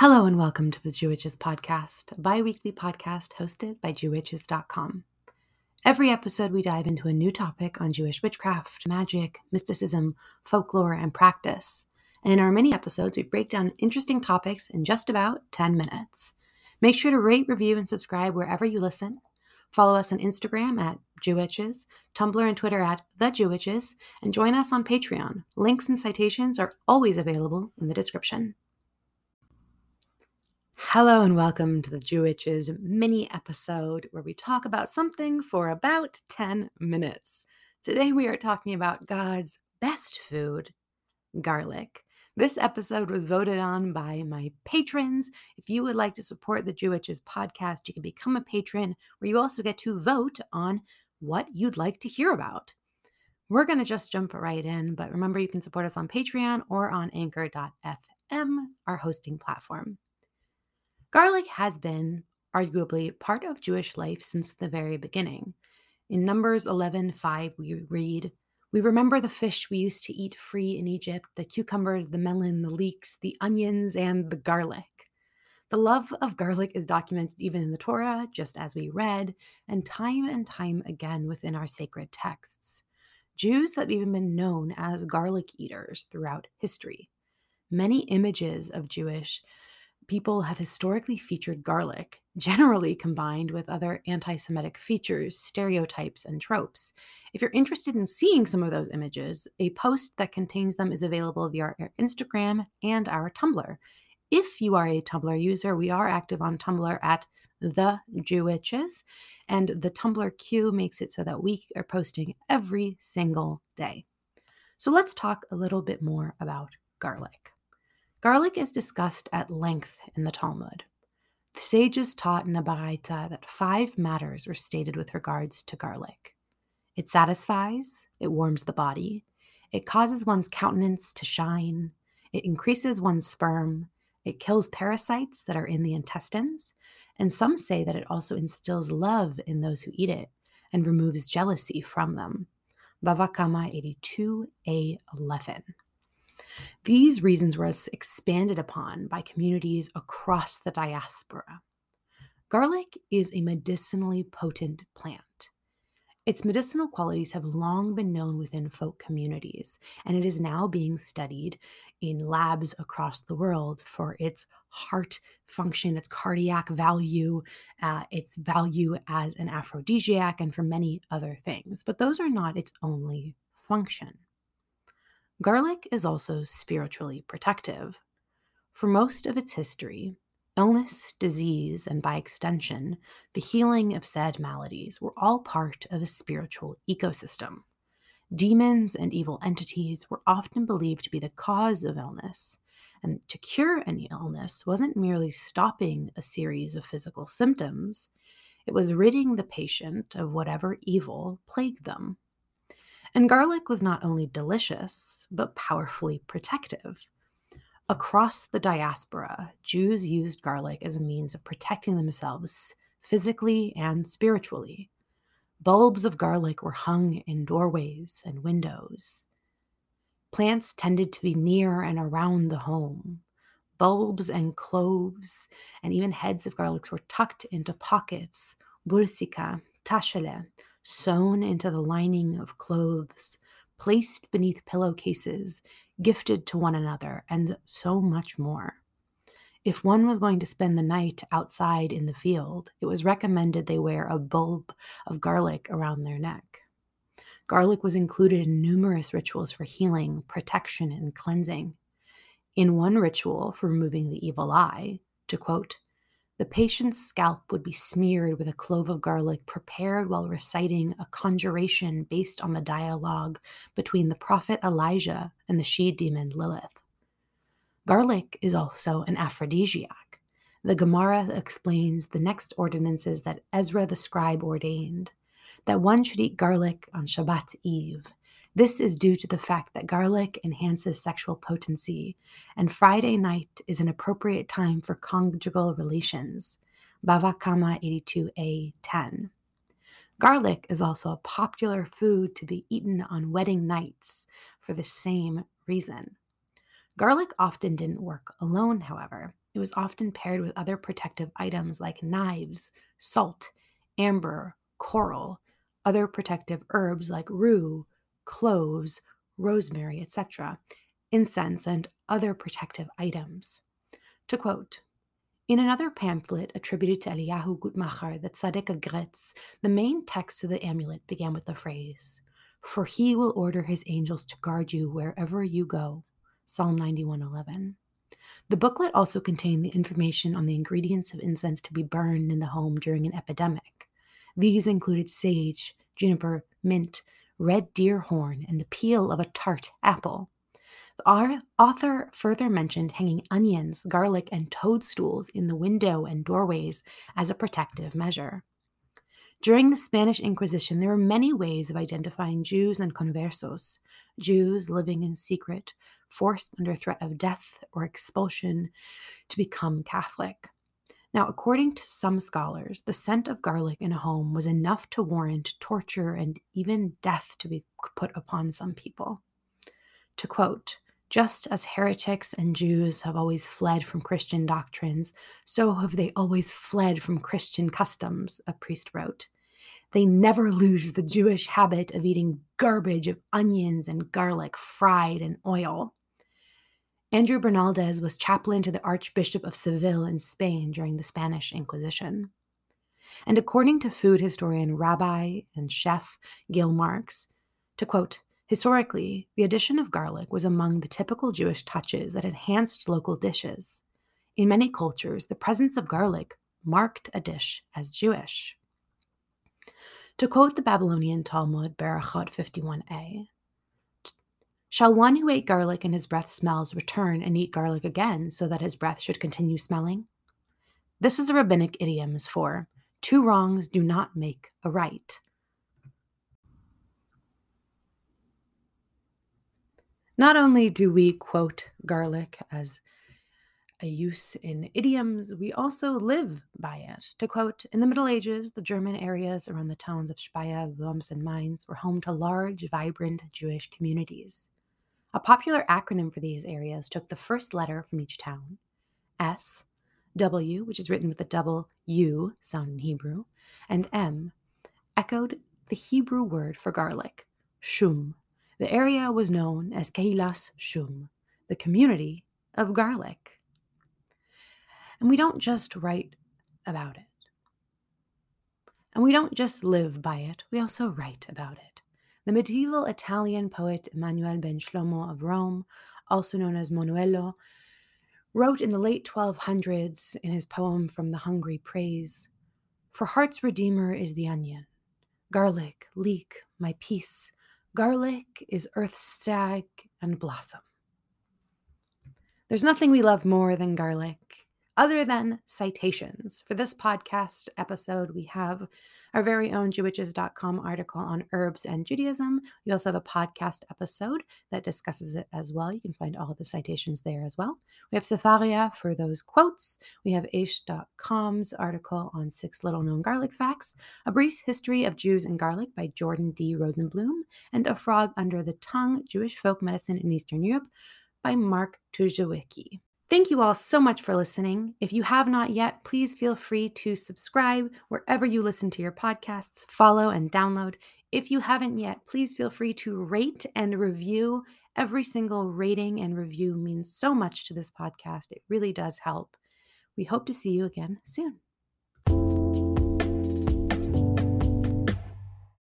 Hello and welcome to the Jewwitches podcast, a bi weekly podcast hosted by Jewwitches.com. Every episode, we dive into a new topic on Jewish witchcraft, magic, mysticism, folklore, and practice. And in our mini episodes, we break down interesting topics in just about 10 minutes. Make sure to rate, review, and subscribe wherever you listen. Follow us on Instagram at Jewwitches, Tumblr and Twitter at The Jewwitches, and join us on Patreon. Links and citations are always available in the description. Hello and welcome to the Jewwitches mini episode where we talk about something for about 10 minutes. Today we are talking about God's best food, garlic. This episode was voted on by my patrons. If you would like to support the Jewwitches podcast, you can become a patron where you also get to vote on what you'd like to hear about. We're going to just jump right in, but remember you can support us on Patreon or on anchor.fm, our hosting platform. Garlic has been, arguably, part of Jewish life since the very beginning. In Numbers 11:5 we read, "We remember the fish we used to eat free in Egypt, the cucumbers, the melon, the leeks, the onions, and the garlic." The love of garlic is documented even in the Torah, just as we read, and time and time again within our sacred texts. Jews have even been known as garlic eaters throughout history. Many images of Jewish people have historically featured garlic, generally combined with other anti Semitic features, stereotypes, and tropes. If you're interested in seeing some of those images, a post that contains them is available via our Instagram and our Tumblr. If you are a Tumblr user, we are active on Tumblr at the Jewwitches, and the Tumblr queue makes it so that we are posting every single day. So let's talk a little bit more about garlic. Garlic is discussed at length in the Talmud. The sages taught in a Baraita that five matters were stated with regards to garlic. It satisfies, it warms the body, it causes one's countenance to shine, it increases one's sperm, it kills parasites that are in the intestines, and some say that it also instills love in those who eat it and removes jealousy from them. Bava Kama 82a11. These reasons were expanded upon by communities across the diaspora. Garlic is a medicinally potent plant. Its medicinal qualities have long been known within folk communities, and it is now being studied in labs across the world for its heart function, its cardiac value, uh, its value as an aphrodisiac, and for many other things. But those are not its only function. Garlic is also spiritually protective. For most of its history, illness, disease, and by extension, the healing of said maladies were all part of a spiritual ecosystem. Demons and evil entities were often believed to be the cause of illness, and to cure any illness wasn't merely stopping a series of physical symptoms, it was ridding the patient of whatever evil plagued them. And garlic was not only delicious, but powerfully protective. Across the diaspora, Jews used garlic as a means of protecting themselves physically and spiritually. Bulbs of garlic were hung in doorways and windows. Plants tended to be near and around the home. Bulbs and cloves and even heads of garlics were tucked into pockets, bursika, tashele, sewn into the lining of clothes, placed beneath pillowcases, gifted to one another, and so much more. If one was going to spend the night outside in the field, it was recommended they wear a bulb of garlic around their neck. Garlic was included in numerous rituals for healing, protection, and cleansing. In one ritual for removing the evil eye, to quote, the patient's scalp would be smeared with a clove of garlic prepared while reciting a conjuration based on the dialogue between the prophet Elijah and the she demon Lilith. Garlic is also an aphrodisiac. The Gemara explains the next ordinances that Ezra the scribe ordained that one should eat garlic on Shabbat Eve this is due to the fact that garlic enhances sexual potency, and Friday night is an appropriate time for conjugal relations. Bava Kama 82a 10. Garlic is also a popular food to be eaten on wedding nights for the same reason. Garlic often didn't work alone, however. it was often paired with other protective items like knives, salt, amber, coral, other protective herbs like rue, cloves, rosemary, etc., incense, and other protective items. To quote, in another pamphlet attributed to Eliyahu Gutmacher, the Tzaddik of Gretz, the main text of the amulet began with the phrase, For he will order his angels to guard you wherever you go. Psalm 91:11. The booklet also contained the information on the ingredients of incense to be burned in the home during an epidemic. These included sage, juniper, mint, red deer horn, and the peel of a tart apple. The author further mentioned hanging onions, garlic, and toadstools in the window and doorways as a protective measure. During the Spanish Inquisition, there were many ways of identifying Jews and conversos, Jews living in secret, forced under threat of death or expulsion to become Catholic. Now, according to some scholars, the scent of garlic in a home was enough to warrant torture and even death to be put upon some people. To quote, just as heretics and Jews have always fled from Christian doctrines, so have they always fled from Christian customs, a priest wrote. They never lose the Jewish habit of eating garbage of onions and garlic fried in oil. Andrew Bernaldez was chaplain to the Archbishop of Seville in Spain during the Spanish Inquisition. And according to food historian Rabbi and chef Gil Marks, to quote, Historically, the addition of garlic was among the typical Jewish touches that enhanced local dishes. In many cultures, the presence of garlic marked a dish as Jewish. To quote the Babylonian Talmud, Berachot 51a, Shall one who ate garlic and his breath smells return and eat garlic again so that his breath should continue smelling? This is a rabbinic idiom for two wrongs do not make a right. Not only do we quote garlic as a use in idioms, we also live by it. To quote, in the Middle Ages, the German areas around the towns of Speyer, Worms, and Mainz were home to large, vibrant Jewish communities. A popular acronym for these areas took the first letter from each town S, W, which is written with a double U sound in Hebrew, and M, echoed the Hebrew word for garlic, shum, the area was known as Kehilas Shum, the community of garlic. And we don't just write about it. And we don't just live by it, we also write about it. The medieval Italian poet Emanuele ben Shlomo of Rome, also known as Manoello, wrote in the late 1200s in his poem From the Hungry Praise For heart's redeemer is the onion, garlic, leek, my peace, Garlic is earth's stag and blossom. There's nothing we love more than garlic, other than citations. For this podcast episode, we have our very own JewWitches.com article on herbs and Judaism. We also have a podcast episode that discusses it as well. You can find all the citations there as well. We have Sefaria for those quotes. We have Aish.com's article on six little known garlic facts, a brief history of Jews and garlic by Jordan D. Rosenblum, and A Frog Under the Tongue Jewish Folk Medicine in Eastern Europe by Mark Tuszewicki. Thank you all so much for listening. If you have not yet, please feel free to subscribe wherever you listen to your podcasts, follow and download. If you haven't yet, please feel free to rate and review. Every single rating and review means so much to this podcast. It really does help. We hope to see you again soon.